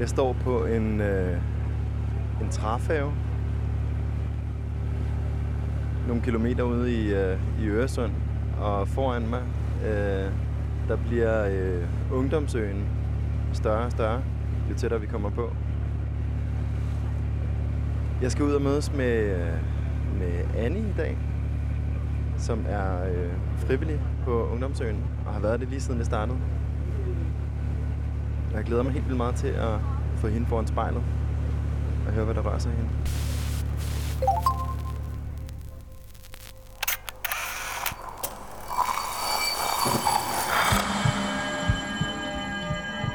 Jeg står på en, øh, en træfave. Nogle kilometer ude i, øh, i Øresund. Og foran mig, øh, der bliver øh, ungdomsøen større og større, jo tættere vi kommer på. Jeg skal ud og mødes med, øh, med Annie i dag, som er øh, frivillig på Ungdomsøen, og har været det lige siden det startede. Jeg glæder mig helt vildt meget til at få hende foran spejlet og høre, hvad der rører sig i hende.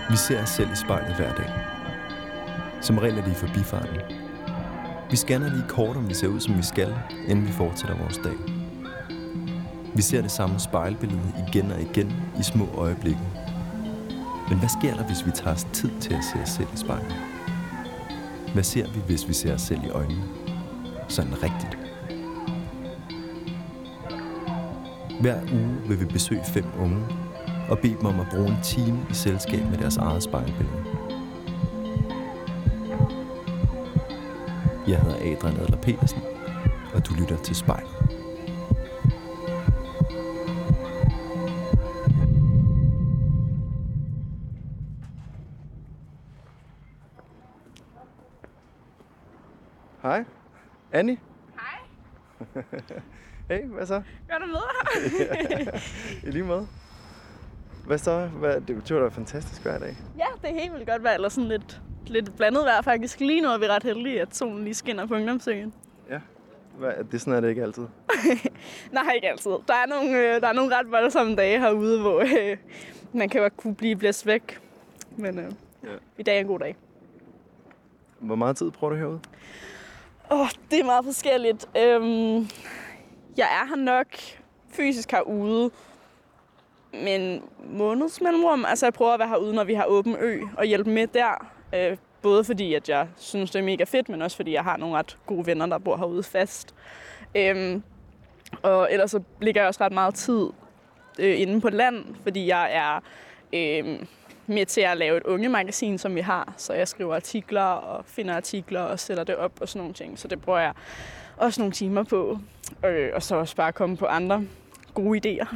Vi ser os selv i spejlet hver dag. Som regel er det i forbifarten. Vi scanner lige kort, om vi ser ud, som vi skal, inden vi fortsætter vores dag. Vi ser det samme spejlbillede igen og igen i små øjeblikke. Men hvad sker der, hvis vi tager os tid til at se os selv i spejlet? Hvad ser vi, hvis vi ser os selv i øjnene? Sådan rigtigt. Hver uge vil vi besøge fem unge og bede dem om at bruge en time i selskab med deres eget spejlbillede. Jeg hedder Adrian Adler Petersen, og du lytter til Spejlet. Hey, hvad så? Godt at møde dig. I lige måde. Hvad så? Hvad, det betyder da fantastisk hver dag. ja, det er helt vildt godt vejr, eller sådan lidt, lidt blandet vejr faktisk. Lige nu er vi ret heldige, at solen lige skinner på ungdomsøen. Ja. Hvad, det er sådan er det ikke altid. Nej, ikke altid. Der er nogle, øh, der er nogle ret voldsomme dage herude, hvor øh, man kan godt kunne blive blæst væk. Men øh, Ja. i dag er en god dag. Hvor meget tid bruger du herude? Åh, oh, det er meget forskelligt. Øhm, jeg er her nok fysisk herude, men månedsmellemrum. Altså, jeg prøver at være herude, når vi har åben ø, og hjælpe med der. Øh, både fordi, at jeg synes, det er mega fedt, men også fordi, jeg har nogle ret gode venner, der bor herude fast. Øhm, og ellers så ligger jeg også ret meget tid øh, inde på land, fordi jeg er øh, med til at lave et unge-magasin, som vi har. Så jeg skriver artikler og finder artikler og sætter det op og sådan nogle ting. Så det bruger jeg også nogle timer på. Øh, og så også bare komme på andre gode idéer.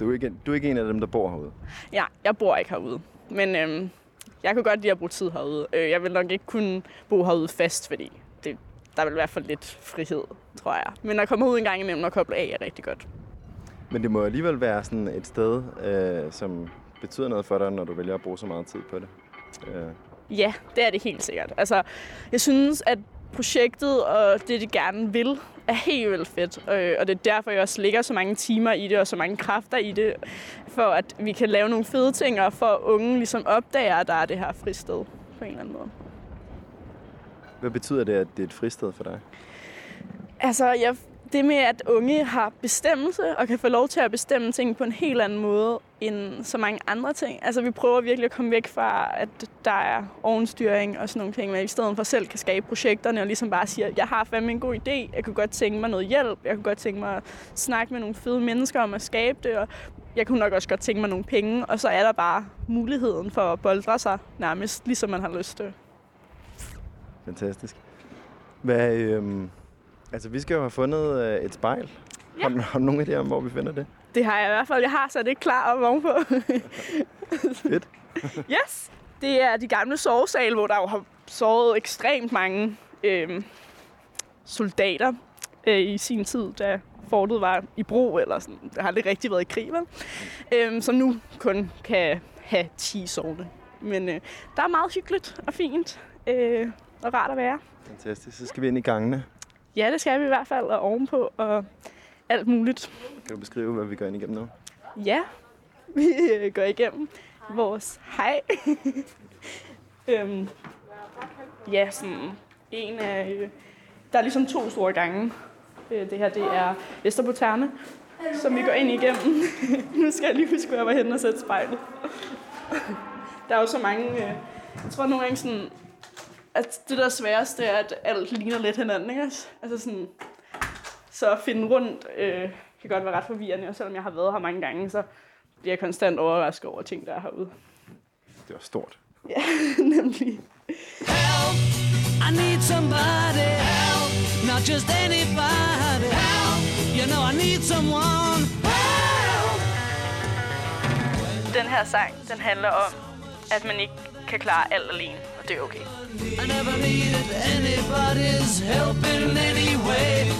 Du er, ikke, du er ikke en af dem, der bor herude. ja, jeg bor ikke herude. Men øh, jeg kan godt lide at bruge tid herude. Øh, jeg vil nok ikke kunne bo herude fast, fordi det, der vil være for lidt frihed, tror jeg. Men at komme ud en gang imellem og koble af er rigtig godt. Men det må alligevel være sådan et sted, øh, som betyder noget for dig, når du vælger at bruge så meget tid på det. Øh, Ja, det er det helt sikkert. Altså, jeg synes, at projektet og det, de gerne vil, er helt vildt fedt. Øh, Og det er derfor, jeg også lægger så mange timer i det og så mange kræfter i det, for at vi kan lave nogle fede ting, og for at unge ligesom opdager, at der er det her fristed på en eller anden måde. hvad betyder det, at det er et fristed for dig? Altså, jeg, det med, at unge har bestemmelse og kan få lov til at bestemme ting på en helt anden måde end så mange andre ting. Altså, vi prøver virkelig at komme væk fra, at der er ovenstyring og sådan nogle ting, men i stedet for selv kan skabe projekterne og ligesom bare sige, at jeg har fandme en god idé, jeg kunne godt tænke mig noget hjælp, jeg kunne godt tænke mig at snakke med nogle fede mennesker om at skabe det, og jeg kunne nok også godt tænke mig nogle penge, og så er der bare muligheden for at boldre sig nærmest, ligesom man har lyst til. Fantastisk. Hvad, øhm, altså, vi skal jo have fundet øh, et spejl. Ja. Har, du- har du nogen idé om, hvor vi finder det? Det har jeg i hvert fald. Jeg har sat det klar op ovenpå. Fedt. yes! Det er de gamle sovesale, hvor der jo har sovet ekstremt mange øh, soldater øh, i sin tid, da fortet var i brug, eller sådan. Det har aldrig rigtig været i krig, vel? Øh, som nu kun kan have 10 sovende. Men øh, der er meget hyggeligt og fint øh, og rart at være. Fantastisk. Så skal vi ind i gangene. Ja, det skal vi i hvert fald, og ovenpå og alt muligt. Kan du beskrive, hvad vi går ind igennem nu? Ja, vi øh, går igennem vores hej. øhm, ja, sådan en af... Øh, der er ligesom to store gange. Øh, det her, det er Vesterbro Terne, som vi går ind igennem. nu skal jeg lige huske, hvor jeg var henne og sætte spejlet. der er jo så mange... Jeg tror nogle gange sådan... At det der sværeste er, at alt ligner lidt hinanden, ikke? Altså sådan... Så at finde rundt øh, kan godt være ret forvirrende, og selvom jeg har været her mange gange, så bliver jeg konstant overrasket over ting, der er herude. Det var stort. Ja, nemlig. Help! I need somebody. Help! Not just anybody. Help! You know I need someone. Help! Den her sang, den handler om, at man ikke kan klare alt alene, okay. I never needed anybody's help in any way.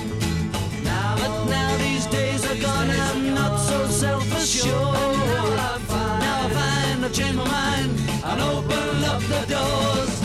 But now these days are gone, I'm not so self-assured. Now I find I've changed my mind and open up the doors.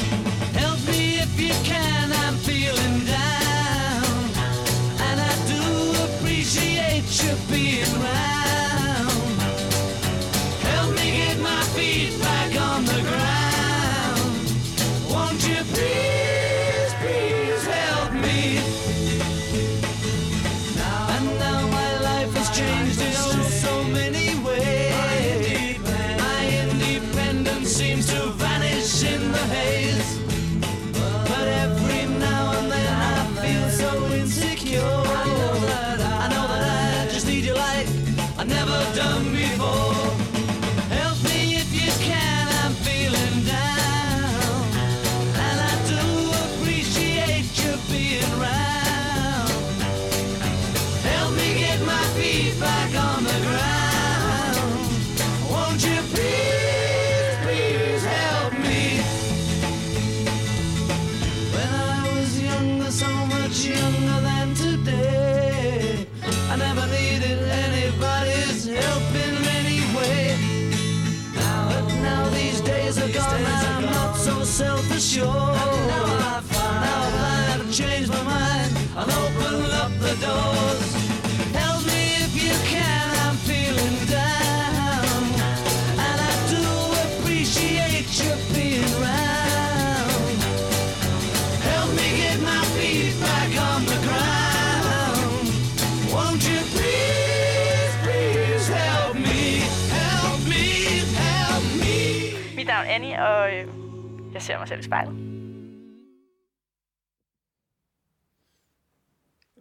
Annie, og øh, jeg ser mig selv i spejlet.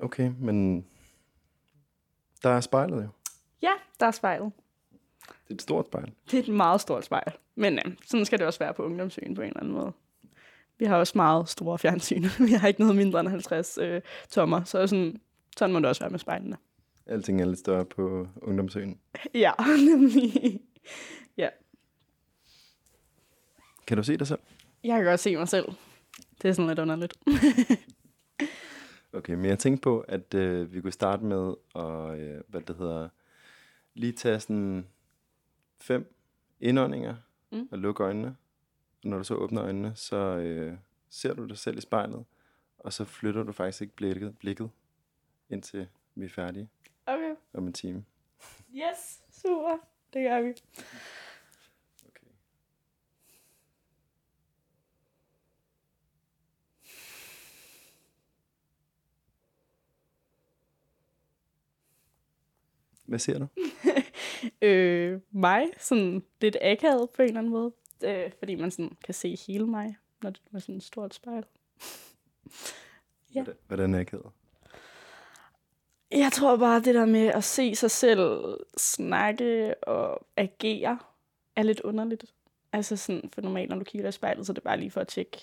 Okay, men der er spejlet jo. Ja, der er spejlet. Det er et stort spejl. Det er et meget stort spejl. Men øh, sådan skal det også være på ungdomsøen på en eller anden måde. Vi har også meget store fjernsyn. Vi har ikke noget mindre end 50 øh, tommer, så sådan, sådan må det også være med spejlene. Alting er lidt større på ungdomsøen. Ja, nemlig. Kan du se dig selv? jeg kan godt se mig selv. Det er sådan lidt underligt. Okay, men jeg tænkte på, at øh, vi kunne starte med at, øh, hvad det hedder, lige tage sådan fem indåndinger Mm. og lukke øjnene. Og når du så åbner øjnene, så øh, ser du dig selv i spejlet, og så flytter du faktisk ikke blikket, blikket indtil vi er færdige Okay. om en time. Yes, super. Det gør vi. Hvad ser du? øh, mig, sådan lidt akavet på en eller anden måde. Øh, fordi man sådan kan se hele mig, når det er sådan et stort spejl. Ja. Hvordan- Hvordan er jeg tror bare, det der med at se sig selv snakke og agere, er lidt underligt. Altså sådan, for normalt, når du kigger i spejlet, så er det bare lige for at tjekke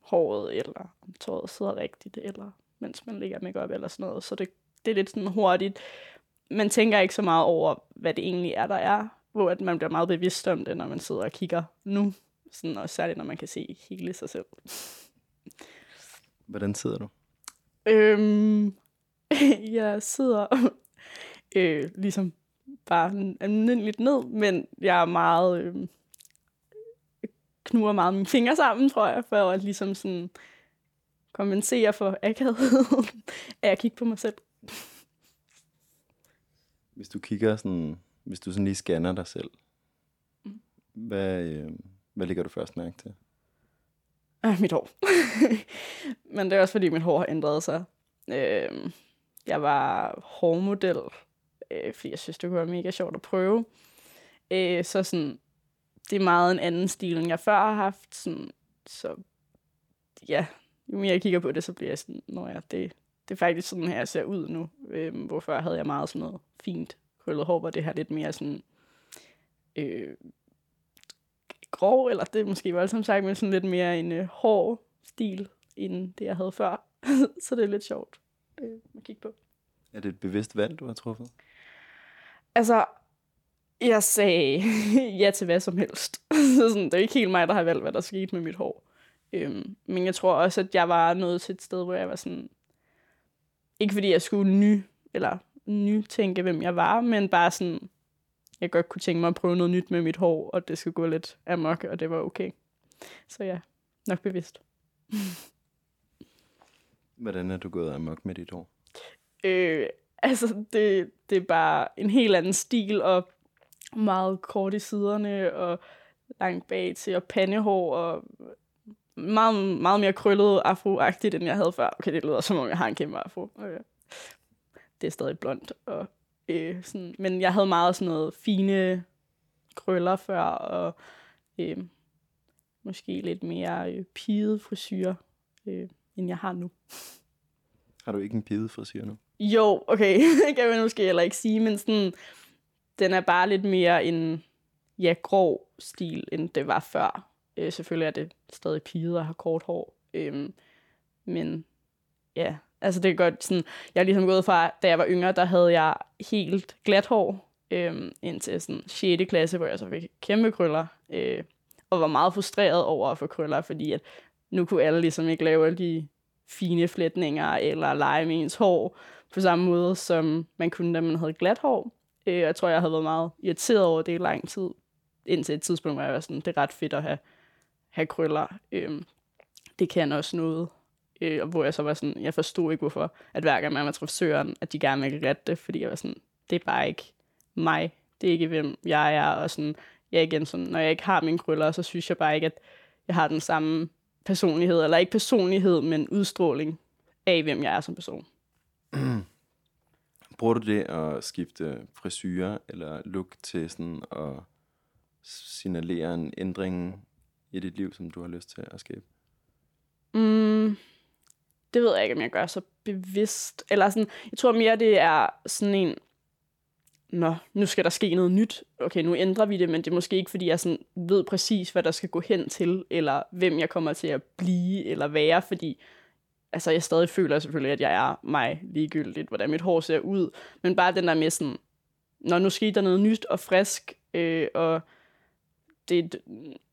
håret, eller om tåret sidder rigtigt, eller mens man lægger makeup eller sådan noget. Så det, det er lidt sådan hurtigt. Man tænker ikke så meget over, hvad det egentlig er, der er. Hvor at man bliver meget bevidst om det, når man sidder og kigger nu. Sådan, og særligt, når man kan se hele sig selv. Hvordan sidder du? Øhm, jeg sidder øh, ligesom bare almindeligt ned, men jeg er meget... Øh, knuger meget mine fingre sammen, tror jeg, for at ligesom sådan kompensere for akavheden af at kigge på mig selv. Hvis du kigger sådan, hvis du sådan lige scanner dig selv, Mm. hvad, øh, hvad ligger du først mærke til? Øh, mit hår. Men det er også, fordi mit hår har ændret sig. Øh, jeg var hårmodel, øh, fordi jeg synes, det kunne være mega sjovt at prøve. Øh, så sådan, det er meget en anden stil, end jeg før har haft. Sådan, så ja, jo mere jeg kigger på det, så bliver jeg sådan, når jeg, det, det er faktisk sådan her, jeg ser ud nu. Øh, hvor før havde jeg meget sådan noget fint krøllet hår, hvor det her lidt mere sådan øh, grov, eller det er måske voldsomt sagt, men sådan lidt mere en øh, hård stil, end det, jeg havde før. så det er lidt sjovt øh, at kigge på. Er det et bevidst valg, du har truffet? Altså, jeg sagde ja til hvad som helst. så sådan, det er ikke helt mig, der har valgt, hvad der skete med mit hår. Øhm, men jeg tror også, at jeg var nået til et sted, hvor jeg var sådan... Ikke fordi jeg skulle ny, eller nytænke, hvem jeg var, men bare sådan... Jeg godt kunne tænke mig at prøve noget nyt med mit hår, og det skulle gå lidt amok, og det var okay. Så ja, nok bevidst. Hvordan er du gået amok med dit hår? Øh, altså, det, det er bare en helt anden stil, og meget kort i siderne, og langt bag til, og pandehår, og meget, meget mere krøllet afroagtigt, end jeg havde før. Okay, det lyder som om, jeg har en kæmpe afro. Okay. Det er stadig blondt. Og, øh, sådan, men jeg havde meget sådan noget fine krøller før, og øh, måske lidt mere øh, pide frisyr, øh, end jeg har nu. Har du ikke en pide frisyr nu? Jo, okay, det kan man måske heller ikke sige, men sådan, den er bare lidt mere en ja, grov stil, end det var før. Øh, selvfølgelig er det stadig piger, og har kort hår. Øh, men ja, altså det er godt sådan, jeg er ligesom gået fra, da jeg var yngre, der havde jeg helt glat hår, øh, indtil sådan 6. klasse, hvor jeg så fik kæmpe krøller, øh, og var meget frustreret over at få krøller, fordi at nu kunne alle ligesom ikke lave alle de fine flætninger eller lege med ens hår på samme måde, som man kunne, da man havde glat hår. Øh, jeg tror, jeg havde været meget irriteret over det i lang tid, indtil et tidspunkt, hvor jeg var sådan, det er ret fedt at have, have krøller. Øh, det kan også noget. Øh, hvor jeg så var sådan, jeg forstod ikke, hvorfor, at hver gang man var frisøren, at de gerne ville rette det, fordi jeg var sådan, det er bare ikke mig. Det er ikke, hvem jeg er. Og sådan, jeg igen, sådan, når jeg ikke har mine krøller, så synes jeg bare ikke, at jeg har den samme personlighed, eller ikke personlighed, men udstråling af, hvem jeg er som person. Bruger du det at skifte frisyrer eller look til sådan at signalere en ændring i dit liv, som du har lyst til at skabe? Mm, det ved jeg ikke, om jeg gør så bevidst. Eller sådan, jeg tror mere, det er sådan en, nå, nu skal der ske noget nyt. Okay, nu ændrer vi det, men det er måske ikke, fordi jeg sådan ved præcis, hvad der skal gå hen til, eller hvem jeg kommer til at blive eller være, fordi altså, jeg stadig føler selvfølgelig, at jeg er mig ligegyldigt, hvordan mit hår ser ud. Men bare den der med sådan, når nu sker der noget nyt og frisk, øh, og det,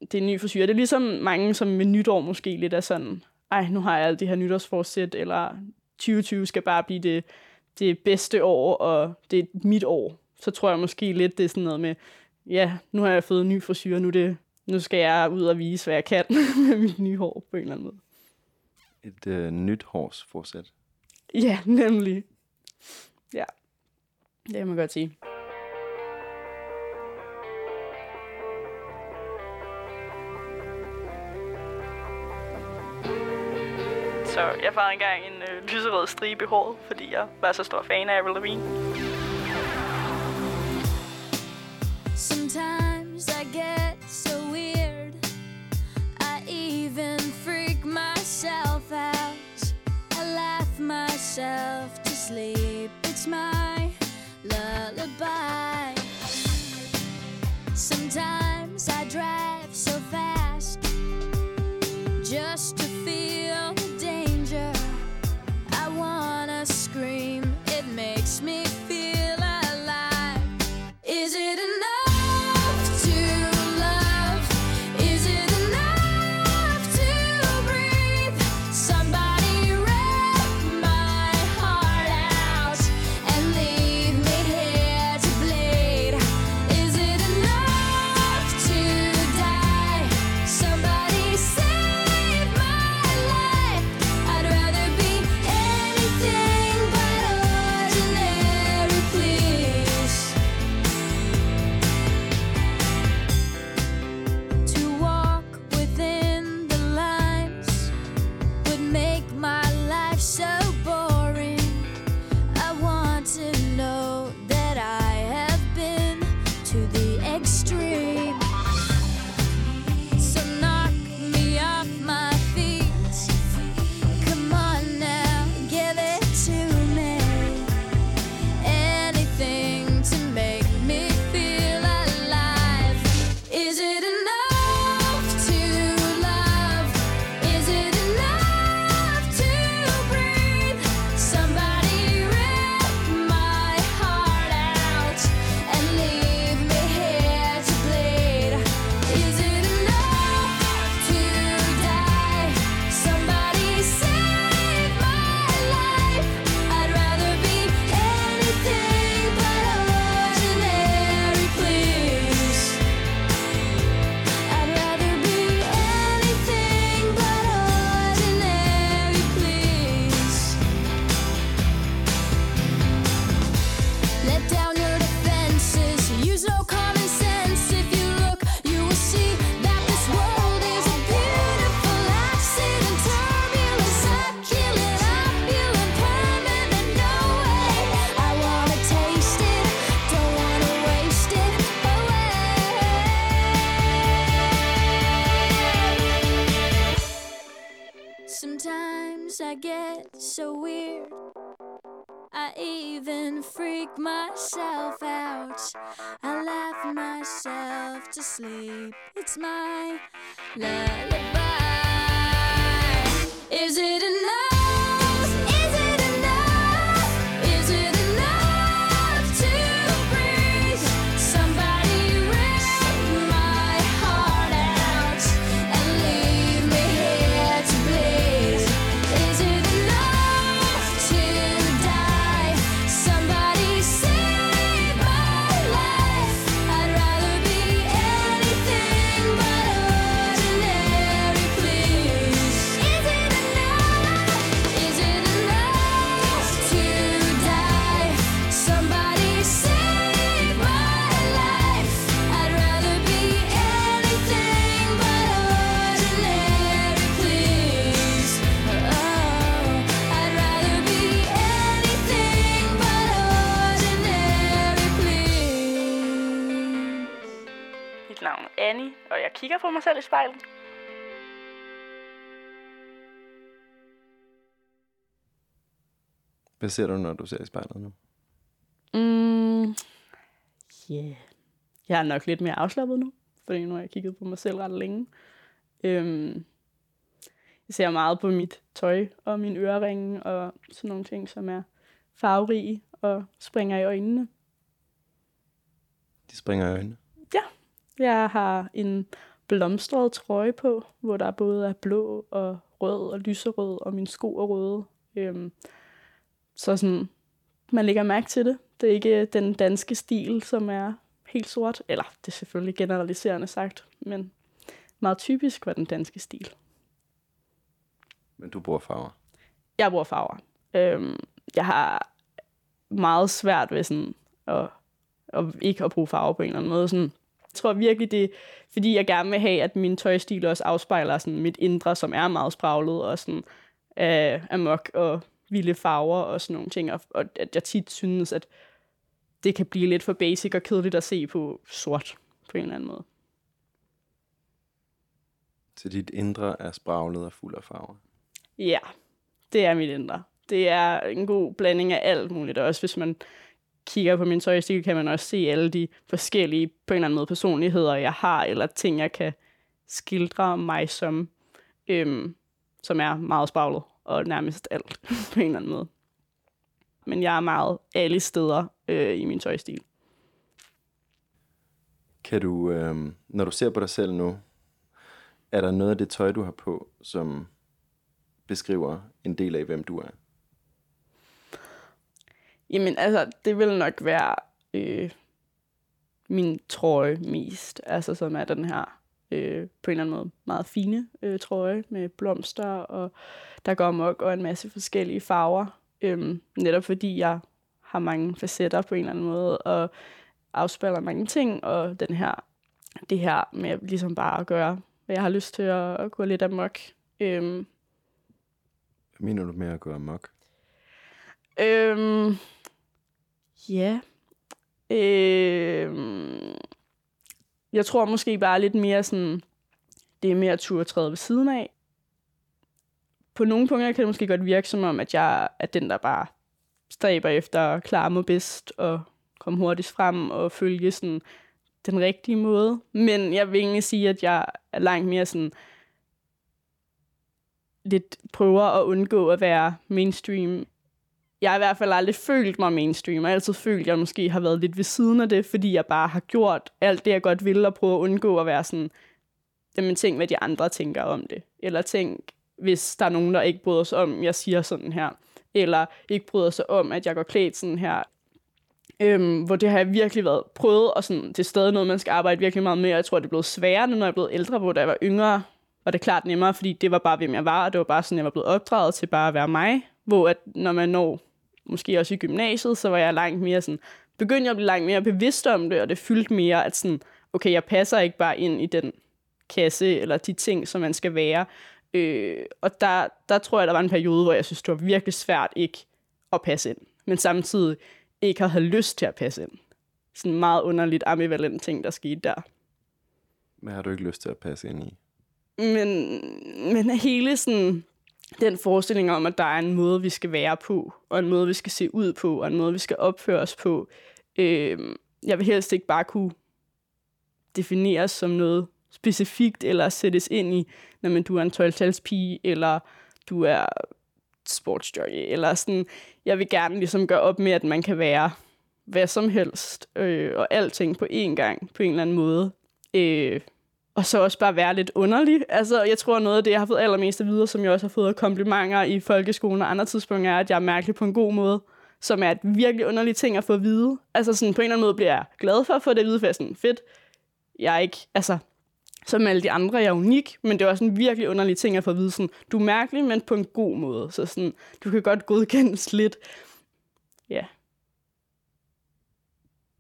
det er en ny forsyre. Det er ligesom mange, som med nytår måske lidt er sådan, ej, nu har jeg alt det her nytårsforsæt, eller 2020 skal bare blive det, det bedste år, og det er mit år. Så tror jeg måske lidt, det er sådan noget med, ja, nu har jeg fået en ny frisyr, nu, det, nu skal jeg ud og vise, hvad jeg kan med mit nye hår på en eller anden måde. Et øh, nyt hårsforsæt. Ja, nemlig. Ja, det kan man godt sige. Så jeg får engang en øh, lyserød stribe i håret, fordi jeg var så stor fan af Avril Lavigne. Sometimes I get so weird. I even freak myself out. I laugh myself to sleep. It's my love. Annie, og jeg kigger på mig selv i spejlet. Hvad ser du, når du ser i spejlet nu? Mm, yeah. Jeg er nok lidt mere afslappet nu, fordi nu har jeg kigget på mig selv ret længe. Øhm, jeg ser meget på mit tøj og min øreringe og sådan nogle ting, som er farverige og springer i øjnene. De springer i øjnene. Jeg har en blomstret trøje på, hvor der både er blå og rød og lyserød, og mine sko er røde. Øhm, så sådan, man lægger mærke til det. Det er ikke den danske stil, som er helt sort. Eller, det er selvfølgelig generaliserende sagt, men meget typisk var den danske stil. Men du bruger farver. Jeg bruger farver. Øhm, jeg har meget svært ved sådan at, at ikke at bruge farver på en eller anden måde. Sådan, tror virkelig, det er, fordi jeg gerne vil have, at min tøjstil også afspejler sådan mit indre, som er meget spraglet og sådan øh, amok og vilde farver og sådan nogle ting. Og, og at jeg tit synes, at det kan blive lidt for basic og kedeligt at se på sort på en eller anden måde. Så dit indre er spraglet og fuld af farver. Ja, det er mit indre. Det er en god blanding af alt muligt. Og også hvis man kigger på min tøjstil, kan man også se alle de forskellige, på en eller anden måde, personligheder, jeg har, eller ting, jeg kan skildre mig som, øhm, som er meget spraglet, og nærmest alt, på en eller anden måde. Men jeg er meget alle steder øh, i min tøjstil. Kan du, øh, når du ser på dig selv nu, er der noget af det tøj, du har på, som beskriver en del af, hvem du er? Jamen, altså, det vil nok være øh, min trøje mest. Altså, som er den her, øh, på en eller anden måde, meget fine øh, trøje med blomster, og der går mok og en masse forskellige farver. Øh, netop fordi jeg har mange facetter på en eller anden måde, og afspiller mange ting, og den her, det her med ligesom bare at gøre, hvad jeg har lyst til at, at gå lidt amok. Øh, Hvad mener du med at gå amok? Øhm, ja. Øh, jeg tror måske bare lidt mere sådan, det er mere at turde træde ved siden af. På nogle punkter kan det måske godt virke som om, at jeg er den, der bare stræber efter at klare mig bedst og komme hurtigst frem og følge sådan den rigtige måde. Men jeg vil egentlig sige, at jeg er langt mere sådan lidt prøver at undgå at være mainstream jeg har i hvert fald aldrig følt mig mainstream. Jeg har altid følt, at jeg måske har været lidt ved siden af det, fordi jeg bare har gjort alt det, jeg godt ville, og prøvet at undgå at være sådan, jamen tænk, hvad de andre tænker om det. Eller tænk, hvis der er nogen, der ikke bryder sig om, jeg siger sådan her. Eller ikke bryder sig om, at jeg går klædt sådan her. Øhm, hvor det har jeg virkelig været prøvet, og sådan, det er stadig noget, man skal arbejde virkelig meget med. og Jeg tror, det er blevet sværere, når jeg er blevet ældre, hvor da jeg var yngre, var det klart nemmere, fordi det var bare, hvem jeg var, og det var bare sådan, jeg var blevet opdraget til bare at være mig. Hvor at, når man når måske også i gymnasiet, så var jeg langt mere sådan, begyndte jeg at blive langt mere bevidst om det, og det fyldte mere, at sådan, okay, jeg passer ikke bare ind i den kasse, eller de ting, som man skal være. Øh, og der, der tror jeg, der var en periode, hvor jeg synes, det var virkelig svært ikke at passe ind, men samtidig ikke at have lyst til at passe ind. Sådan en meget underligt ambivalent ting, der skete der. Hvad har du ikke lyst til at passe ind i? Men, men hele sådan den forestilling om, at der er en måde, vi skal være på, og en måde, vi skal se ud på, og en måde, vi skal opføre os på. Øh, jeg vil helst ikke bare kunne defineres som noget specifikt, eller sættes ind i, når man du er en 12 pige eller du er sportsjockey, eller sådan. Jeg vil gerne ligesom gøre op med, at man kan være hvad som helst, øh, og alting på én gang, på en eller anden måde. Øh, og så også bare være lidt underlig. Altså, jeg tror, noget af det, jeg har fået allermest at vide, som jeg også har fået komplimenter i folkeskolen og andre tidspunkter, er, at jeg er mærkelig på en god måde, som er et virkelig underligt ting at få at vide. Altså, sådan, på en eller anden måde bliver jeg glad for at få det at vide, for jeg er sådan, fedt. Jeg er ikke, altså, som alle de andre, jeg er unik, men det er også en virkelig underlig ting at få at vide, sådan, du er mærkelig, men på en god måde. Så sådan, du kan godt godkendes lidt. Ja.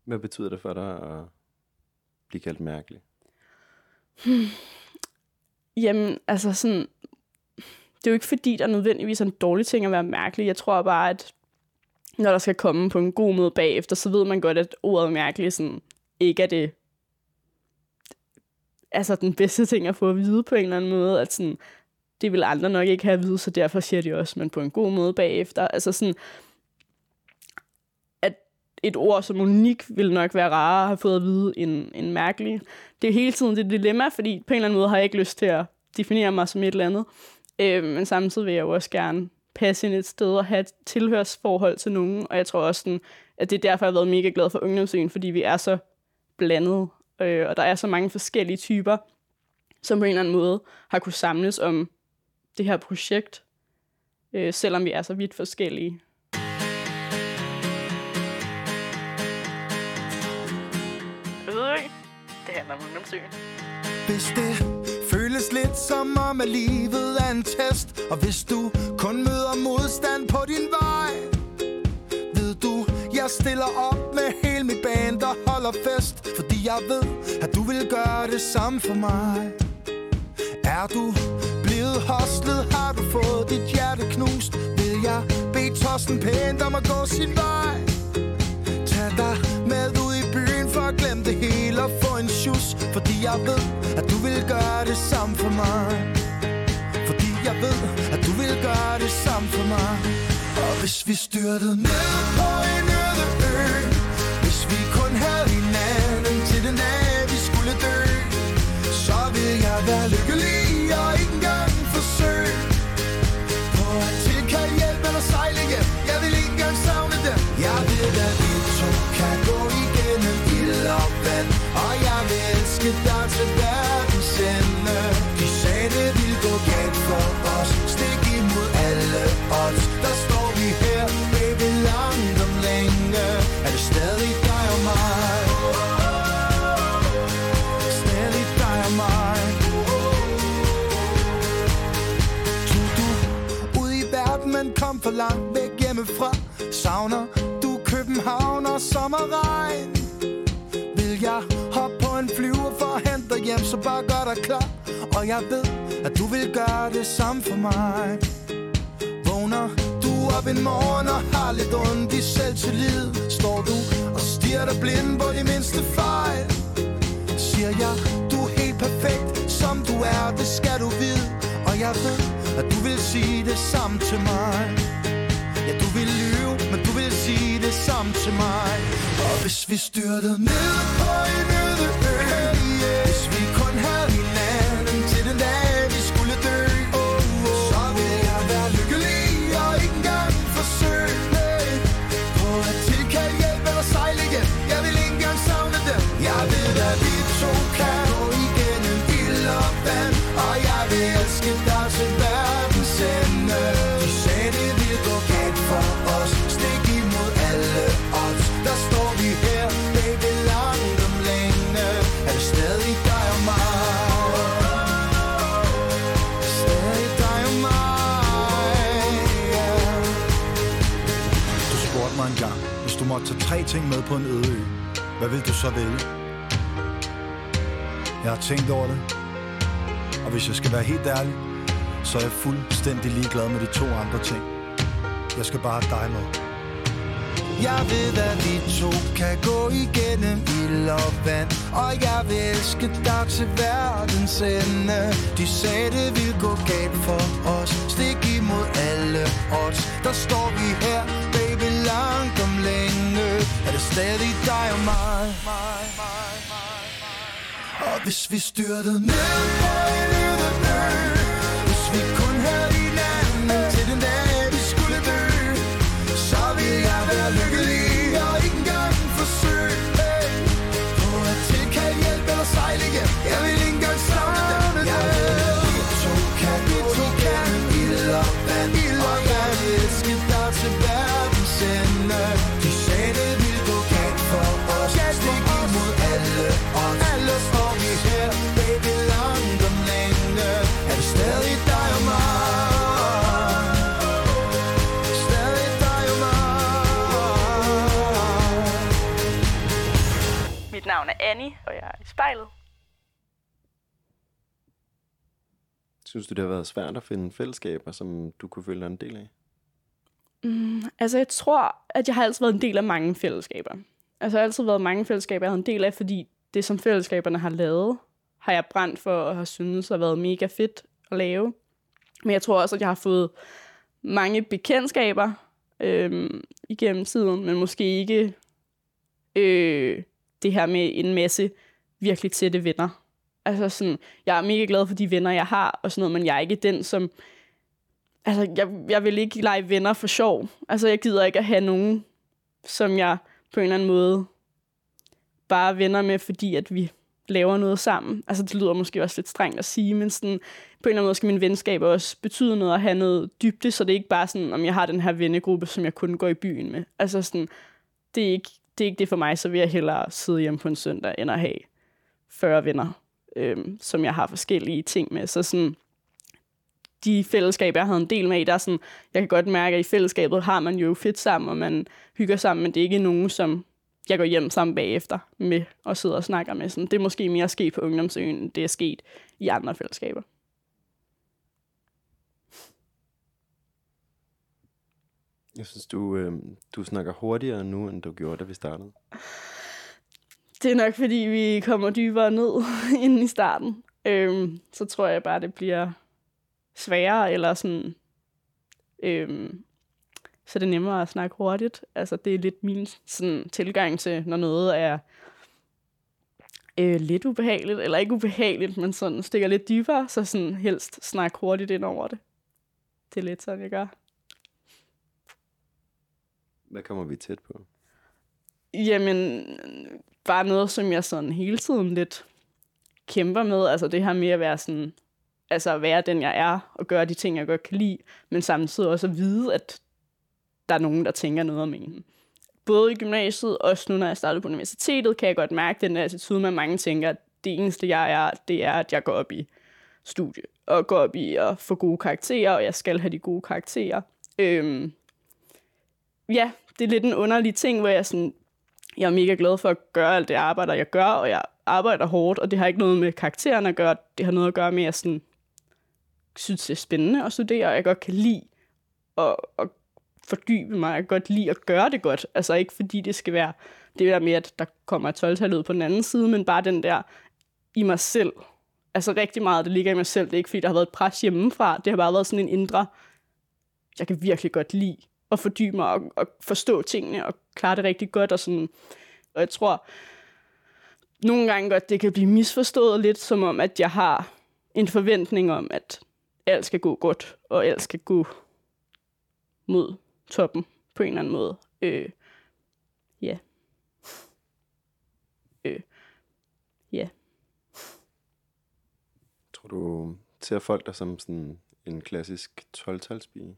Hvad betyder det for dig at blive kaldt mærkelig? Hmm. Jamen, altså sådan... Det er jo ikke fordi, der er nødvendigvis en dårlig ting at være mærkelig. Jeg tror bare, at når der skal komme på en god måde bagefter, så ved man godt, at ordet mærkelig sådan, ikke er det altså den bedste ting at få at vide på en eller anden måde, at sådan, det vil andre nok ikke have at vide, så derfor siger de også, men på en god måde bagefter. Altså sådan, et ord som unik vil nok være rarere at have fået at vide end, end mærkelig. Det er hele tiden det dilemma, fordi på en eller anden måde har jeg ikke lyst til at definere mig som et eller andet. Øh, men samtidig vil jeg jo også gerne passe ind et sted og have et tilhørsforhold til nogen. Og jeg tror også, sådan, at det er derfor, jeg har været mega glad for ungdomsøen, fordi vi er så blandet, øh, og der er så mange forskellige typer, som på en eller anden måde har kunne samles om det her projekt, øh, selvom vi er så vidt forskellige. Det om ungdomsøen. Hvis det føles lidt som om, at livet er en test Og hvis du kun møder modstand på din vej Ved du, jeg stiller op med hele mit band og holder fest Fordi jeg ved, at du vil gøre det samme for mig. Er du blevet hostlet, har du fået dit hjerte knust? Vil jeg bede tossen pænt om at gå sin vej? Tag dig med ud i byen for at glemme det hele og få en sjus Fordi jeg ved, at du vil gøre det samme for mig. Fordi jeg ved, at du vil gøre det samme for mig. Og hvis vi styrtede ned på en øde ø Hvis vi kun havde hinanden til den dag, vi skulle dø Så vil jeg være lykkelig. Og jeg vil elske dig til verdens ende De sagde, det ville gå galt for os. Stik imod alle odds. Der står vi her, baby, langt om længe. Er det stadig dig og mig? Stadig dig og mig. Tog du ud i verden, men kom for langt væk hjemmefra? Savner du København og sommerregn? Hjem Så bare gør dig klar. Og jeg ved, at du vil gøre det samme for mig. Vågner du op en morgen og har lidt ondt i selvtillid? Står du og stiger dig blind på de mindste fejl? Siger jeg, du er helt perfekt Som du er, det skal du vide. Og jeg ved, at du vil sige det samme til mig. Ja, du vil lyve, men du vil sige det samme til mig. Og hvis vi styrtede ned på en øde tre ting med på en øde ø, hvad vil du så vælge? Jeg har tænkt over det, og hvis jeg skal være helt ærlig, så er jeg fuldstændig ligeglad med de to andre ting. Jeg skal bare have dig med. Jeg ved, at vi to kan gå igennem ild og vand. Og jeg vil elske dig til verdens ende. De sagde, det ville gå galt for os. Stik imod alle odds. Der står vi her, løbe langt om længe Er det stadig dig og mig? Og hvis vi styrtede ned på en Annie, og jeg er i spejlet. Synes du, det har været svært at finde fællesskaber, som du kunne føle dig en del af? Altså, jeg tror, at jeg har altid været en del af mange fællesskaber. Altså, jeg har altid været mange fællesskaber, jeg har en del af, fordi det, som fællesskaberne har lavet, har jeg brændt for og har syntes har været mega fedt at lave. Men jeg tror også, at jeg har fået mange bekendtskaber øhm, igennem tiden, men måske ikke øh, det her med en masse virkelig tætte venner. Altså sådan, jeg er mega glad for de venner, jeg har, og sådan noget, men jeg er ikke den, som... Altså, jeg, jeg vil ikke lege venner for sjov. Altså, jeg gider ikke at have nogen, som jeg på en eller anden måde bare er venner med, fordi at vi laver noget sammen. Altså, det lyder måske også lidt strengt at sige, men sådan, på en eller anden måde skal min venskab også betyde noget at have noget dybde, så det er ikke bare sådan, om jeg har den her vennegruppe, som jeg kun går i byen med. Altså sådan, det er ikke det, er ikke det for mig, så vil jeg hellere sidde hjemme på en søndag, end at have 40 venner, øhm, som jeg har forskellige ting med. Så sådan, de fællesskaber, jeg havde en del med, der er sådan, jeg kan godt mærke, at i fællesskabet har man jo fedt sammen, og man hygger sammen, men det er ikke nogen, som jeg går hjem sammen bagefter med og sidder og snakker med. Sådan, det er måske mere sket på ungdomsøen, end det er sket i andre fællesskaber. Jeg synes, du, øh, du snakker hurtigere nu, end du gjorde, da vi startede. Det er nok, fordi vi kommer dybere ned inden i starten. Øhm, så tror jeg bare, det bliver sværere, eller sådan... Øhm, så det er nemmere at snakke hurtigt. Altså, det er lidt min sådan, tilgang til, når noget er øh, lidt ubehageligt, eller ikke ubehageligt, men sådan stikker lidt dybere, så sådan helst snakke hurtigt ind over det. Det er lidt sådan, jeg gør. Hvad kommer vi tæt på? Jamen, bare noget, som jeg sådan hele tiden lidt kæmper med. Altså det her med at være sådan, altså at være den, jeg er, og gøre de ting, jeg godt kan lide, men samtidig også at vide, at der er nogen, der tænker noget om en. Både i gymnasiet, og også nu, når jeg startede på universitetet, kan jeg godt mærke den der attitude med, at mange tænker, at det eneste, jeg er, det er, at jeg går op i studie, og går op i at få gode karakterer, og jeg skal have de gode karakterer. Øhm, ja, det er lidt en underlig ting, hvor jeg sådan, jeg er mega glad for at gøre alt det arbejde, jeg gør, og jeg arbejder hårdt, og det har ikke noget med karakteren at gøre, det har noget at gøre med, at jeg sådan, synes, det er spændende at studere, og jeg godt kan lide at, at fordybe mig, jeg kan godt lide at gøre det godt, altså ikke fordi det skal være det der med, at der kommer et 12 ud på den anden side, men bare den der i mig selv, altså rigtig meget, det ligger i mig selv, det er ikke fordi, der har været et pres hjemmefra, det har bare været sådan en indre, jeg kan virkelig godt lide at fordybe mig og, og forstå tingene og klare det rigtig godt. Og, sådan. og jeg tror nogle gange godt, det kan blive misforstået lidt, som om, at jeg har en forventning om, at alt skal gå godt, og alt skal gå mod toppen på en eller anden måde. Øh, ja. Øh, ja. Tror du, ser folk der som sådan en klassisk 12-talspige?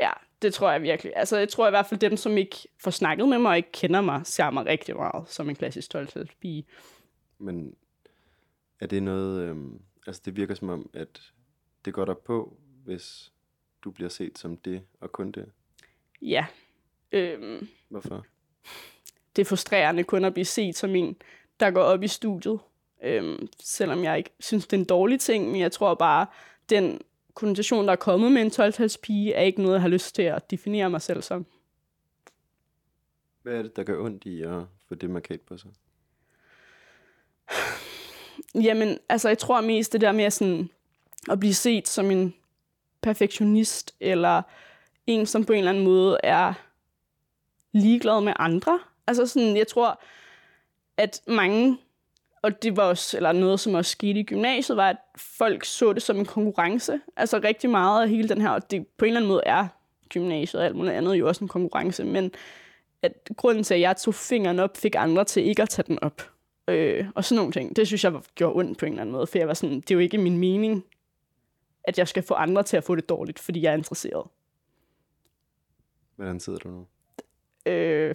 Ja, det tror jeg virkelig. Altså, jeg tror i hvert fald, dem, som ikke får snakket med mig og ikke kender mig, ser mig rigtig meget som en klassisk 12 pige. Men er det noget, øhm, altså det virker som om, at det går der på, hvis du bliver set som det og kun det. Ja. Øhm, Hvorfor? det er frustrerende kun at blive set som en, der går op i studiet. Øhm, selvom jeg ikke synes, det er en dårlig ting, men jeg tror bare, den konnotation, der er kommet med en 12 pige, er ikke noget, jeg har lyst til at definere mig selv som. Hvad er det, der gør ondt i at få det markat på sig? Jamen, altså, jeg tror mest det der med sådan, at blive set som en perfektionist, eller en, som på en eller anden måde er ligeglad med andre. Altså sådan, jeg tror, at mange, og det var også, eller noget, som også skete i gymnasiet, var, at folk så det som en konkurrence. Altså rigtig meget af hele den her, og det på en eller anden måde er gymnasiet og alt muligt andet jo også en konkurrence, men at grunden til, at jeg tog fingeren op, fik andre til ikke at tage den op. Øh, og sådan nogle ting. Det synes jeg var, gjorde ondt på en eller anden måde, for jeg var sådan, det er jo ikke min mening, at jeg skal få andre til at få det dårligt, fordi jeg er interesseret. Hvordan sidder du nu? Øh,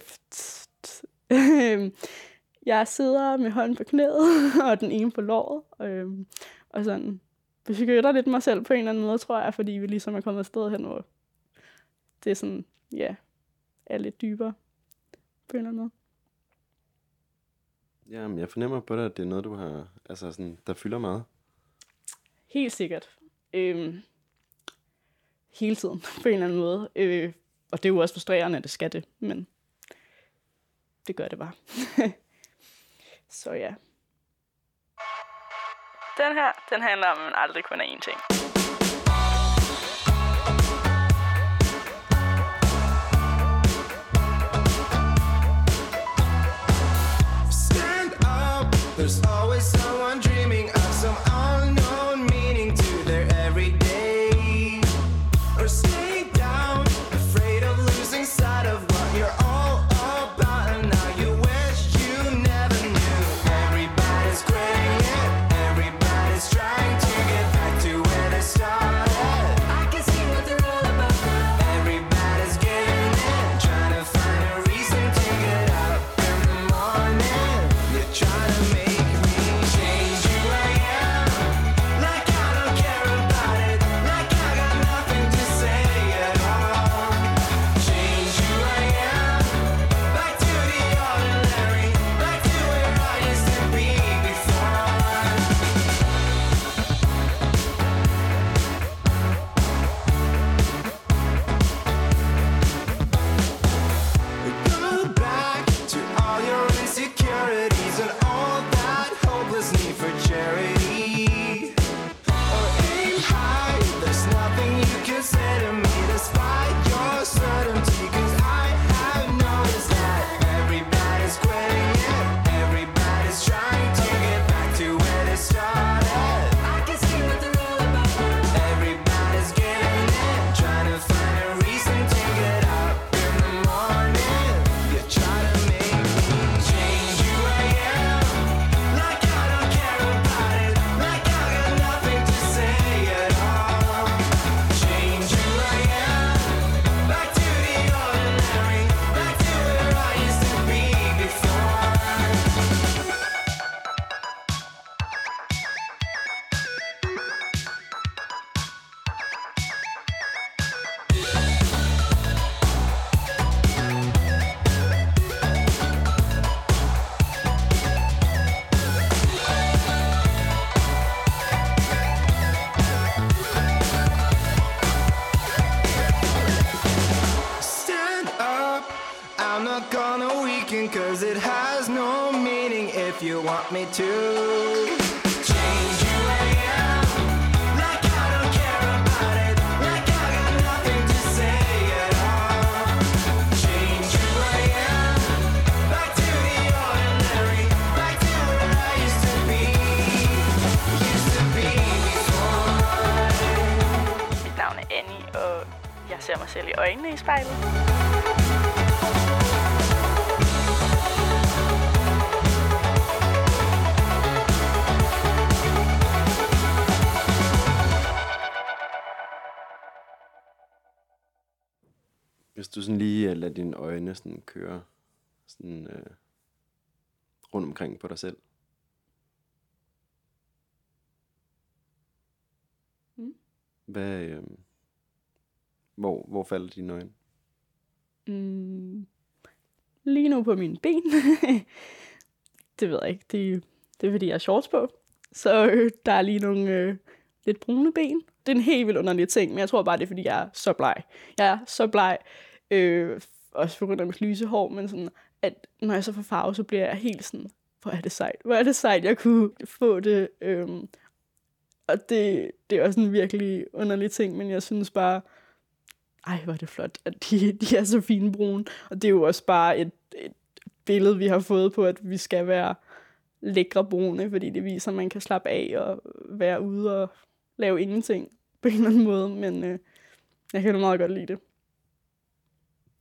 jeg sidder med hånden på knæet, og den ene på låret, øh, og sådan beskytter lidt mig selv på en eller anden måde, tror jeg, fordi vi ligesom er kommet afsted hen, hvor det er sådan, ja, er lidt dybere på en eller anden måde. Jamen, jeg fornemmer på dig, at det er noget, du har, altså sådan, der fylder meget. Helt sikkert. Øhm, hele tiden, på en eller anden måde. Øh, og det er jo også frustrerende, at det skal det, men det gør det bare. Så ja. Den her, den handler om, at man aldrig kun er én ting. Øjne sådan køre sådan, uh, rundt omkring på dig selv. Mm. Hvad, uh, hvor, hvor falder dine øjne? Mm, lige nu på mine ben. det ved jeg ikke. Det, det er fordi, jeg har shorts på. Så øh, der er lige nogle øh, lidt brune ben. Det er en helt vildt underlig ting, men jeg tror bare, det er fordi, jeg er så bleg. Jeg er så bleg, øh, også på grund af mit lyse hår, men sådan, at når jeg så får farve, så bliver jeg helt sådan, hvor er det sejt. Hvor er det sejt, jeg kunne få det. Øhm, Og det, det er også en virkelig underlig ting, men jeg synes bare, ej, hvor er det flot, at de, de er så fine brune. Og det er jo også bare et, et billede, vi har fået på, at vi skal være lækre brune, fordi det viser, at man kan slappe af og være ude og lave ingenting på en eller anden måde. Men øh, jeg kan meget godt lide det.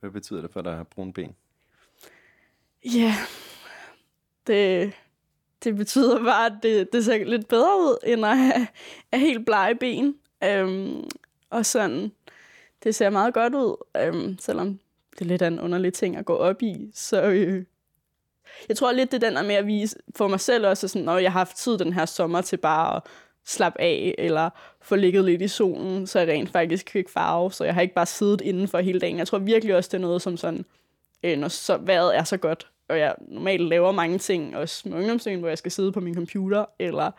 Hvad betyder det for dig at have brune ben? Ja, det, det betyder bare, at det, det ser lidt bedre ud, end at have, helt blege ben. Øhm, og sådan, det ser meget godt ud, øhm, selvom det er lidt af en underlig ting at gå op i. Så øh, jeg tror lidt, det er den der med at vise for mig selv også, sådan, når jeg har haft tid den her sommer til bare at slappe af, eller få ligget lidt i solen, så jeg rent faktisk fik farve, så jeg har ikke bare siddet indenfor hele dagen. Jeg tror virkelig også, det er noget som sådan, øh, når så, vejret er så godt, og jeg normalt laver mange ting, også med ungdomsdagen, hvor jeg skal sidde på min computer, eller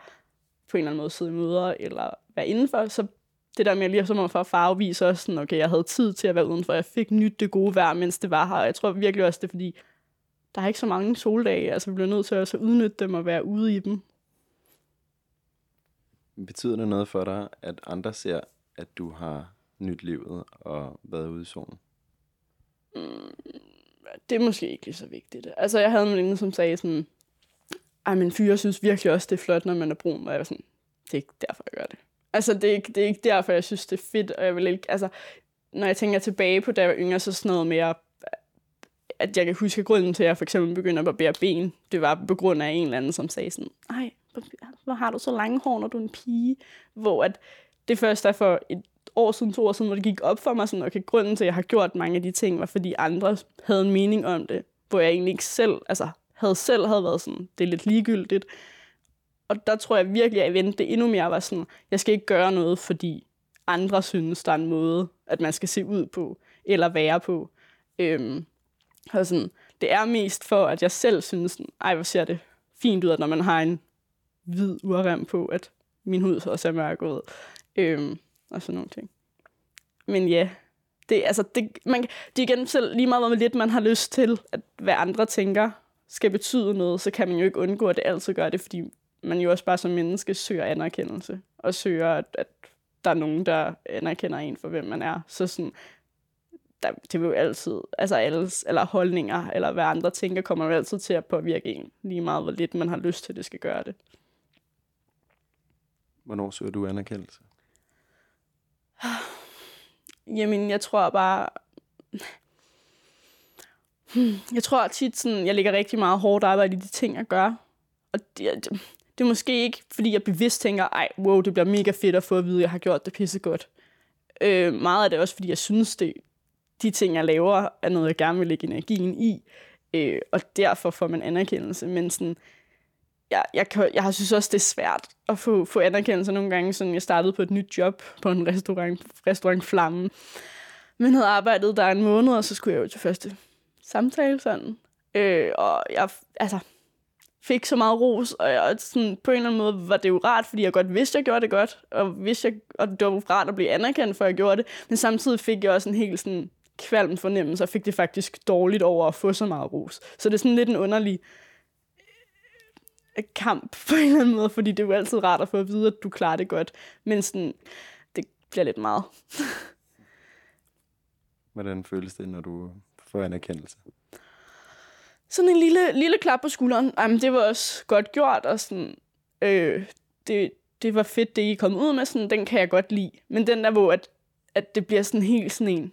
på en eller anden måde sidde i møder, eller være indenfor, så det der med lige så for farve viser også sådan, okay, jeg havde tid til at være udenfor, jeg fik nyt det gode vejr, mens det var her, og jeg tror virkelig også, det er fordi, der er ikke så mange soldage, altså vi bliver nødt til også at udnytte dem og være ude i dem. Betyder det noget for dig, at andre ser, at du har nyt livet og været ude i solen? Mm, det er måske ikke lige så vigtigt. Altså, jeg havde en veninde, som sagde sådan, ej, men fyre synes virkelig også, det er flot, når man er brun. Og jeg var sådan, det er ikke derfor, jeg gør det. Altså, det er, ikke, det er ikke derfor, jeg synes, det er fedt. Og jeg vil ikke, altså, når jeg tænker tilbage på, da jeg var yngre, så sådan noget mere, at jeg kan huske at grunden til, at jeg for eksempel begyndte at barbere ben, det var på grund af en eller anden, som sagde sådan, nej, hvor har du så lange hår, når du er en pige? Hvor at det først er for et år siden, to år siden, hvor det gik op for mig, sådan, okay, grunden til, at jeg har gjort mange af de ting, var fordi andre havde en mening om det, hvor jeg egentlig ikke selv, altså havde selv havde været sådan, det er lidt ligegyldigt. Og der tror jeg virkelig, at jeg vendte det endnu mere, var sådan, jeg skal ikke gøre noget, fordi andre synes, der er en måde, at man skal se ud på, eller være på. Øhm, og sådan, det er mest for, at jeg selv synes, sådan, ej, hvor ser det fint ud, at når man har en hvid urrem på, at min hud også er mørkeret. Øhm, og sådan nogle ting. Men ja, det, altså, det, man, det er igen selv lige meget, hvor lidt man har lyst til, at hvad andre tænker skal betyde noget, så kan man jo ikke undgå, at det altid gør det, fordi man jo også bare som menneske søger anerkendelse, og søger, at, at der er nogen, der anerkender en for, hvem man er. Så sådan, der, det vil jo altid, altså alles, eller holdninger, eller hvad andre tænker, kommer jo altid til at påvirke en, lige meget hvor lidt man har lyst til, at det skal gøre det. Hvornår søger du anerkendelse? Jamen, jeg tror bare... Jeg tror tit, sådan, jeg lægger rigtig meget hårdt arbejde i de ting, jeg gør. Og det, det, det er måske ikke, fordi jeg bevidst tænker, ej, wow, det bliver mega fedt at få at vide, at jeg har gjort det pissegodt. Øh, meget af det er også, fordi jeg synes, det, de ting, jeg laver, er noget, jeg gerne vil lægge energien i. Øh, og derfor får man anerkendelse. Men sådan, jeg, jeg, kan, jeg har synes også, det er svært at få, få anerkendelse nogle gange. Sådan, jeg startede på et nyt job på en restaurant, restaurant Flamme. Men havde arbejdet der en måned, og så skulle jeg jo til første samtale sådan. Øh, og jeg altså, fik så meget ros, og jeg, sådan, på en eller anden måde var det jo rart, fordi jeg godt vidste, at jeg gjorde det godt, og, vidste, jeg, og det var rart at blive anerkendt, for at jeg gjorde det, men samtidig fik jeg også en helt sådan kvalm fornemmelse, og fik det faktisk dårligt over at få så meget ros. Så det er sådan lidt en underlig kamp på en eller anden måde, fordi det er jo altid rart at få at vide, at du klarer det godt, men sådan, det bliver lidt meget. Hvordan føles det, når du får anerkendelse? sådan en lille, lille klap på skulderen. Jamen, det var også godt gjort, og sådan, øh, det, det var fedt, det I kom ud med, sådan, den kan jeg godt lide. Men den der, hvor at, at det bliver sådan helt sådan en,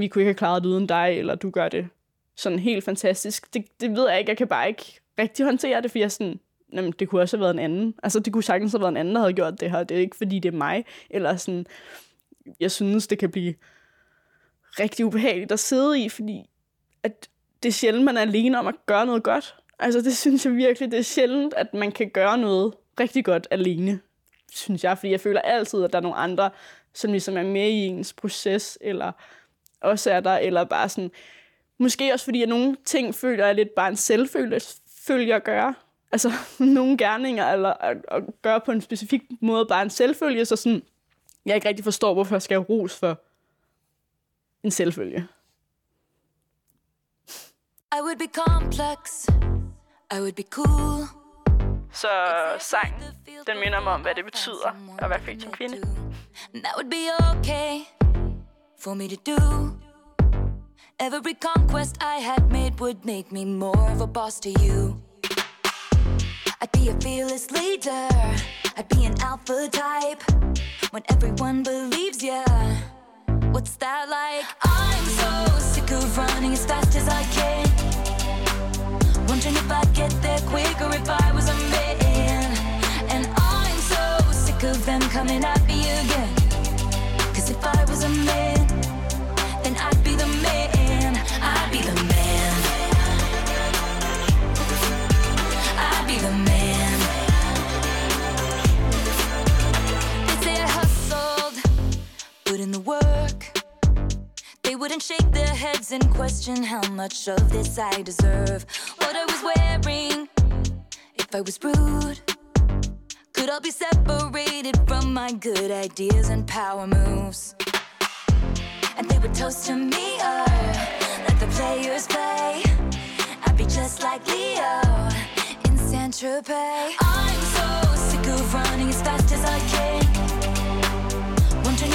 vi kunne ikke have klaret det uden dig, eller du gør det sådan helt fantastisk. Det, det ved jeg ikke, jeg kan bare ikke rigtig håndtere det, for jeg sådan, jamen, det kunne også have været en anden. Altså, det kunne sagtens have været en anden, der havde gjort det her. Det er ikke, fordi det er mig, eller sådan, jeg synes, det kan blive rigtig ubehageligt at sidde i, fordi at det er sjældent, man er alene om at gøre noget godt. Altså, det synes jeg virkelig, det er sjældent, at man kan gøre noget rigtig godt alene, synes jeg. Fordi jeg føler altid, at der er nogle andre, som ligesom er med i ens proces, eller også er der, eller bare sådan... Måske også fordi, at nogle ting føler jeg lidt bare en selvfølge at gøre. Altså, nogle gerninger, eller at, at gøre på en specifik måde bare en selvfølge, så sådan, jeg ikke rigtig forstår, hvorfor jeg skal have ros for en selvfølge. I would be complex. I would be cool. Så sang, den minder mig om, hvad det betyder at være født som kvinde. That would be okay for me to do. Every conquest I had made would make me more of a boss to you. I'd be a fearless leader. I'd be an alpha type. When everyone believes ya. What's that like? I'm so sick of running as fast as I can. Wondering if I'd get there quicker if I was a man. And I'm so sick of them coming at me again. Cause if I was a man, in the work. They wouldn't shake their heads and question how much of this I deserve. What I was wearing, if I was rude. Could I be separated from my good ideas and power moves. And they would toast to me, uh, or let the players play. I'd be just like Leo in Saint Tropez. I'm so sick of running as fast as I can.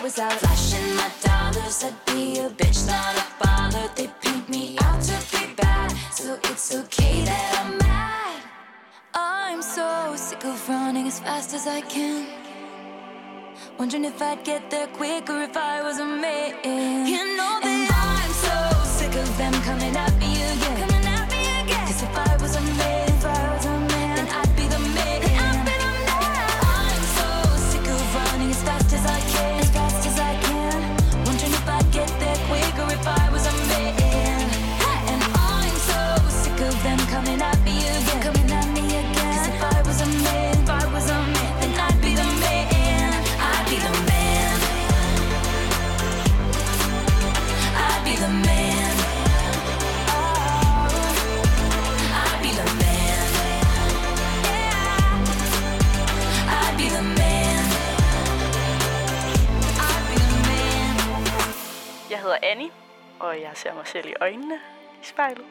I was out flashing my dollars, I'd be a bitch, not a baller. They paint me out to be bad, so it's okay that I'm mad. I'm so sick of running as fast as I can. Wondering if I'd get there quicker if I was a man. You know that I'm so sick of them coming at me again. Coming at me again. Cause if I was a man, ser mig selv i øjnene i spejlet.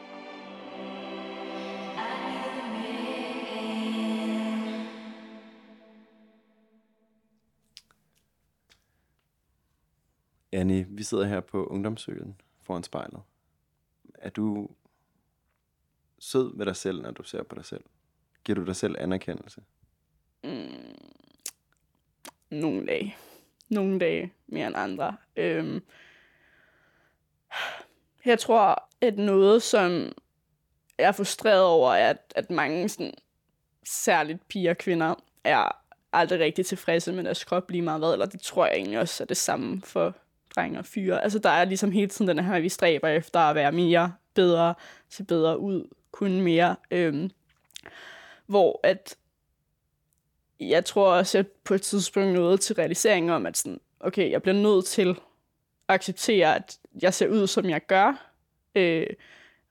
Annie, vi sidder her på ungdomsøen foran spejlet. Er du sød ved dig selv, når du ser på dig selv? Giver du dig selv anerkendelse? Nogle dage. Nogle dage mere end andre. Øhm, jeg tror, at noget, som jeg er frustreret over, er, at, at mange, sådan, særligt piger og kvinder, er aldrig rigtig tilfredse med deres krop lige meget hvad, eller det tror jeg egentlig også er det samme for drenge og fyre. Altså der er ligesom hele tiden den her, at vi stræber efter at være mere, bedre, se bedre ud, kunne mere. Øhm, hvor at jeg tror også, at på et tidspunkt nåede til realiseringen om, at sådan, okay, jeg bliver nødt til at acceptere, at jeg ser ud, som jeg gør. Øh,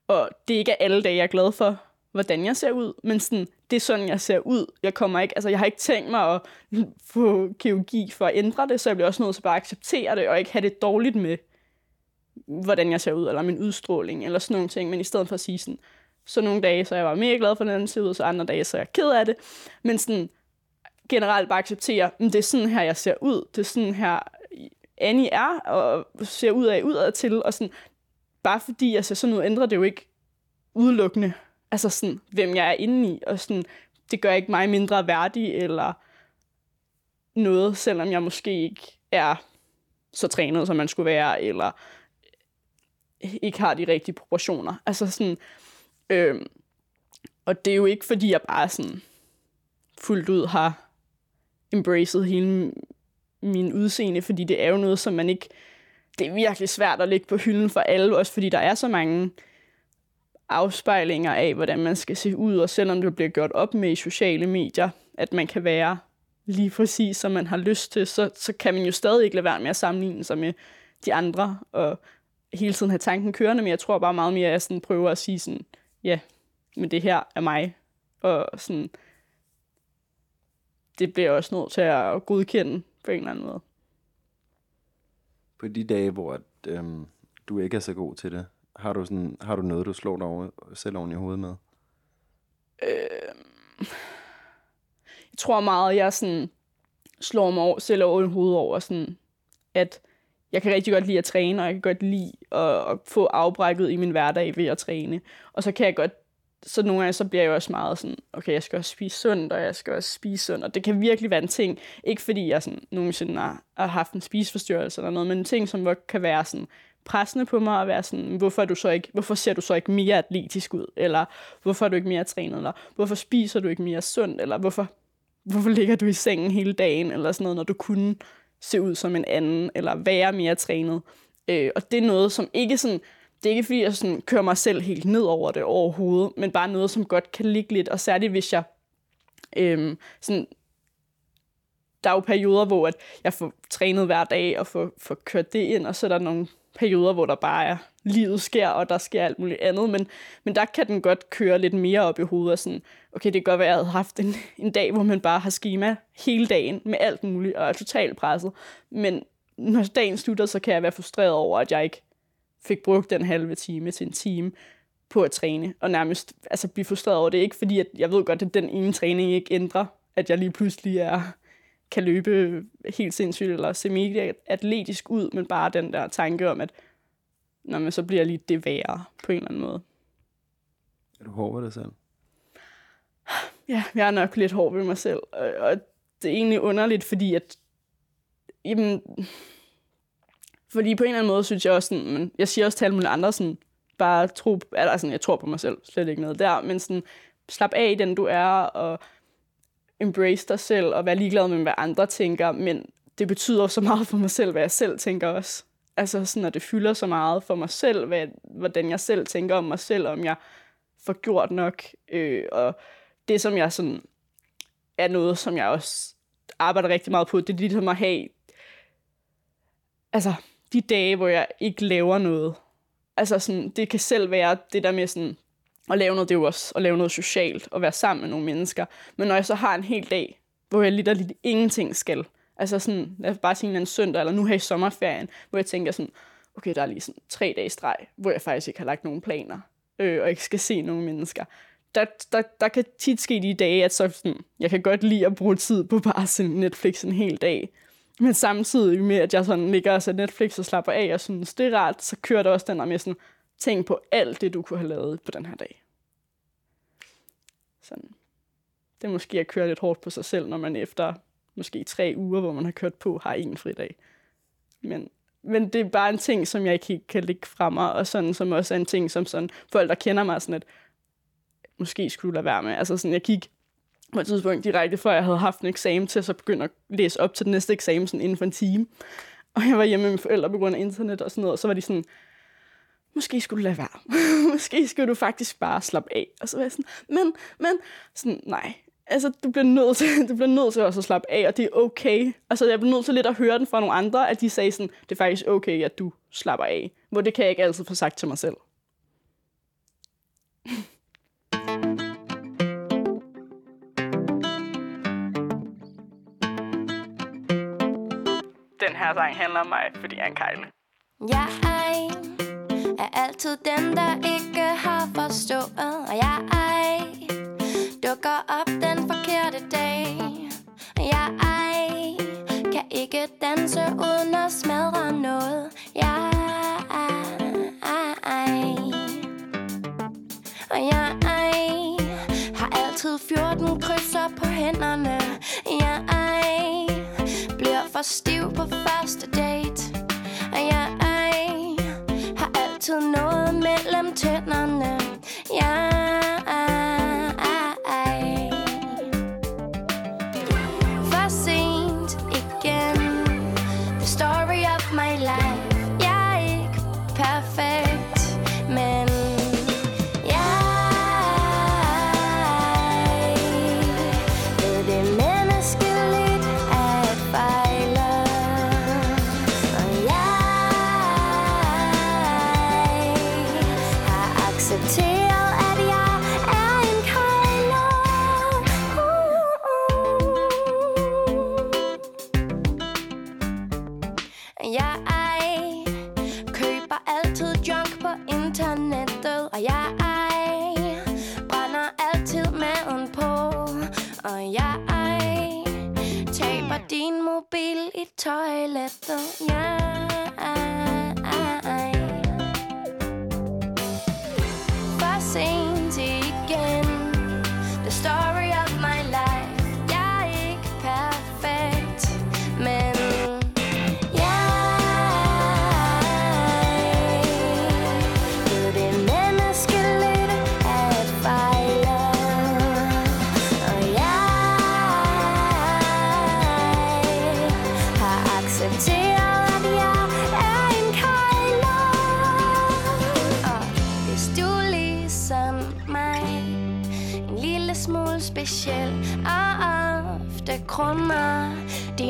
og det er ikke alle dage, jeg er glad for, hvordan jeg ser ud, men sådan, det er sådan, jeg ser ud. Jeg kommer ikke, altså jeg har ikke tænkt mig at få kirurgi for at ændre det, så jeg bliver også nødt til bare at acceptere det, og ikke have det dårligt med, hvordan jeg ser ud, eller min udstråling, eller sådan nogle ting, men i stedet for at sige sådan, så nogle dage, så er jeg bare mega glad for, hvordan jeg ser ud, så andre dage, så er jeg ked af det. Men sådan, generelt bare acceptere, at det er sådan her, jeg ser ud. Det er sådan her, Annie er, og ser ud af udad til. Og sådan, bare fordi jeg ser sådan ud, ændrer det jo ikke udelukkende, altså sådan, hvem jeg er inde i. Og sådan, det gør ikke mig mindre værdig, eller noget, selvom jeg måske ikke er så trænet, som man skulle være, eller ikke har de rigtige proportioner. Altså sådan, øh, og det er jo ikke, fordi jeg bare sådan fuldt ud har embraced hele min udseende, fordi det er jo noget, som man ikke... Det er virkelig svært at lægge på hylden for alle, også fordi der er så mange afspejlinger af, hvordan man skal se ud, og selvom det bliver gjort op med i sociale medier, at man kan være lige præcis, som man har lyst til, så, så kan man jo stadig ikke lade være med at sammenligne sig med de andre, og hele tiden have tanken kørende, men jeg tror bare meget mere, at jeg sådan prøver at sige sådan, ja, men det her er mig, og sådan, det bliver jeg også nødt til at godkende på en eller anden måde. På de dage, hvor at, øhm, du ikke er så god til det, har du, sådan, har du noget, du slår dig over, selv oven i hovedet med? jeg tror meget, jeg sådan slår mig over, selv over i hovedet over, sådan, at jeg kan rigtig godt lide at træne, og jeg kan godt lide at, at få afbrækket i min hverdag ved at træne. Og så kan jeg godt, så nogle gange så bliver jeg jo også meget sådan, okay, jeg skal også spise sundt, og jeg skal også spise sundt, og det kan virkelig være en ting, ikke fordi jeg sådan, nogensinde har, har haft en spiseforstyrrelse eller noget, men en ting, som kan være sådan, pressende på mig at være sådan, hvorfor, er du så ikke, hvorfor ser du så ikke mere atletisk ud? Eller hvorfor er du ikke mere trænet? Eller hvorfor spiser du ikke mere sundt? Eller hvorfor, hvorfor ligger du i sengen hele dagen? Eller sådan noget, når du kunne se ud som en anden, eller være mere trænet. Øh, og det er noget, som ikke sådan, det er ikke fordi, jeg sådan kører mig selv helt ned over det overhovedet, men bare noget, som godt kan ligge lidt, og særligt hvis jeg øhm, sådan, der er jo perioder, hvor at jeg får trænet hver dag og får, får kørt det ind, og så er der nogle perioder, hvor der bare er livet sker, og der sker alt muligt andet, men, men der kan den godt køre lidt mere op i hovedet, og sådan, okay, det kan godt være, at jeg havde haft en, en dag, hvor man bare har schema hele dagen med alt muligt, og er totalt presset, men når dagen slutter, så kan jeg være frustreret over, at jeg ikke fik brugt den halve time til en time på at træne, og nærmest altså, blive frustreret over det, ikke fordi, at jeg ved godt, at den ene træning ikke ændrer, at jeg lige pludselig er, kan løbe helt sindssygt eller se mega atletisk ud, men bare den der tanke om, at når man så bliver lige det værre på en eller anden måde. Er du hård ved dig selv? Ja, jeg er nok lidt hård ved mig selv, og, og det er egentlig underligt, fordi at jamen, fordi på en eller anden måde synes jeg også sådan, men jeg siger også til alle mulige andre sådan, bare tro, eller sådan, jeg tror på mig selv, slet ikke noget der, men sådan, slap af i den du er, og embrace dig selv, og være ligeglad med, hvad andre tænker, men det betyder så meget for mig selv, hvad jeg selv tænker også. Altså sådan, at det fylder så meget for mig selv, hvad, hvordan jeg selv tænker om mig selv, om jeg får gjort nok, øh, og det som jeg sådan, er noget, som jeg også arbejder rigtig meget på, det er ligesom at have, altså, de dage, hvor jeg ikke laver noget. Altså sådan, det kan selv være det der med sådan, at lave noget, det er jo også at lave noget socialt, og være sammen med nogle mennesker. Men når jeg så har en hel dag, hvor jeg lidt lidt ingenting skal, altså sådan, lad os bare sige en søndag, eller nu her i sommerferien, hvor jeg tænker sådan, okay, der er lige sådan tre dage streg, hvor jeg faktisk ikke har lagt nogen planer, øh, og ikke skal se nogen mennesker. Der, der, der kan tit ske de dage, at så sådan, jeg kan godt lide at bruge tid på bare sådan Netflix en hel dag. Men samtidig med, at jeg sådan ligger og ser Netflix og slapper af, og synes, det er rart, så kører der også den der med sådan, tænk på alt det, du kunne have lavet på den her dag. Sådan. Det er måske at køre lidt hårdt på sig selv, når man efter måske tre uger, hvor man har kørt på, har en fridag. Men, men det er bare en ting, som jeg ikke kan lægge fra mig, og sådan, som også er en ting, som sådan, folk, der kender mig, sådan at måske skulle lade være med. Altså sådan, jeg gik på et tidspunkt direkte, før jeg havde haft en eksamen til, så begynde at læse op til den næste eksamen sådan inden for en time. Og jeg var hjemme med mine forældre på grund af internet og sådan noget, og så var de sådan, måske skulle du lade være. måske skulle du faktisk bare slappe af. Og så var jeg sådan, men, men, sådan, nej. Altså, du bliver nødt til, du bliver nødt til også at slappe af, og det er okay. Altså, jeg blev nødt til lidt at høre den fra nogle andre, at de sagde sådan, det er faktisk okay, at du slapper af. Hvor det kan jeg ikke altid få sagt til mig selv. Den her sang handler om mig, fordi jeg er en kejle. Jeg er altid den, der ikke har forstået. Og jeg dukker op den forkerte dag. Jeg kan ikke danse uden at smadre noget. Jeg Og jeg har altid 14 krydser på hænderne. Jeg for stiv på første date. Og jeg har altid noget mellem tænderne. Jeg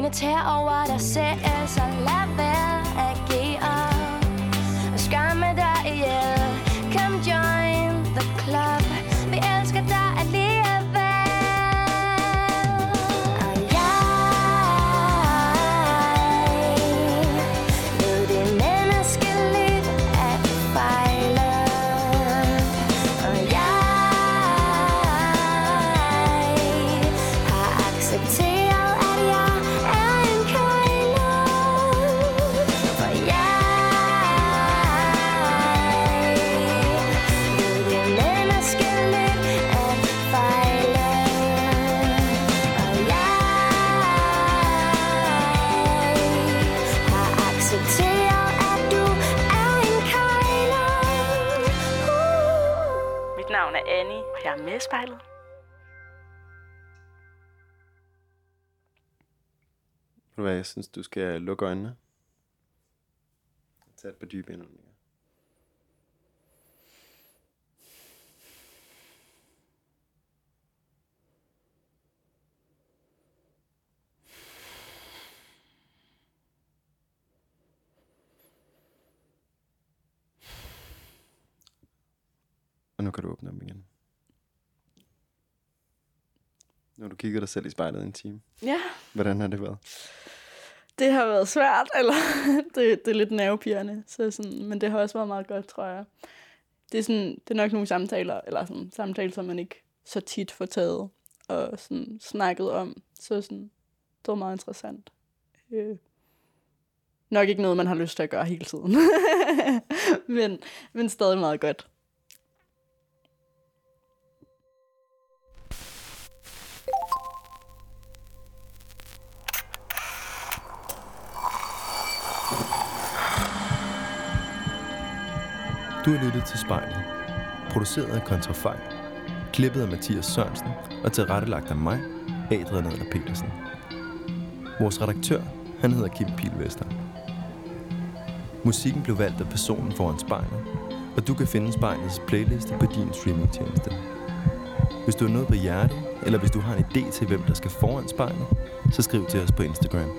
dine tær over dig selv, så lad jeg synes, du skal lukke øjnene. Tag et par dybe indåndinger. Og nu kan du åbne dem igen. Nu har du kigget dig selv i spejlet en time. Ja, Hvordan har det været? Det har været svært, eller det, det er lidt nervepirrende, så sådan, men det har også været meget godt, tror jeg. Det er, sådan, det er nok nogle samtaler, eller sådan, samtaler, som man ikke så tit får taget og sådan, snakket om. Så sådan, det var meget interessant. Øh, nok ikke noget, man har lyst til at gøre hele tiden. men, men stadig meget godt. Du har lyttet til spejlet. Produceret af Kontrafej. Klippet af Mathias Sørensen og tilrettelagt af mig, Adrian Adler Petersen. Vores redaktør, han hedder Kim Pilvester. Musikken blev valgt af personen foran spejlet, og du kan finde spejlets playliste på din streamingtjeneste. Hvis du har noget på hjertet, eller hvis du har en idé til, hvem der skal foran spejlet, så skriv til os på Instagram.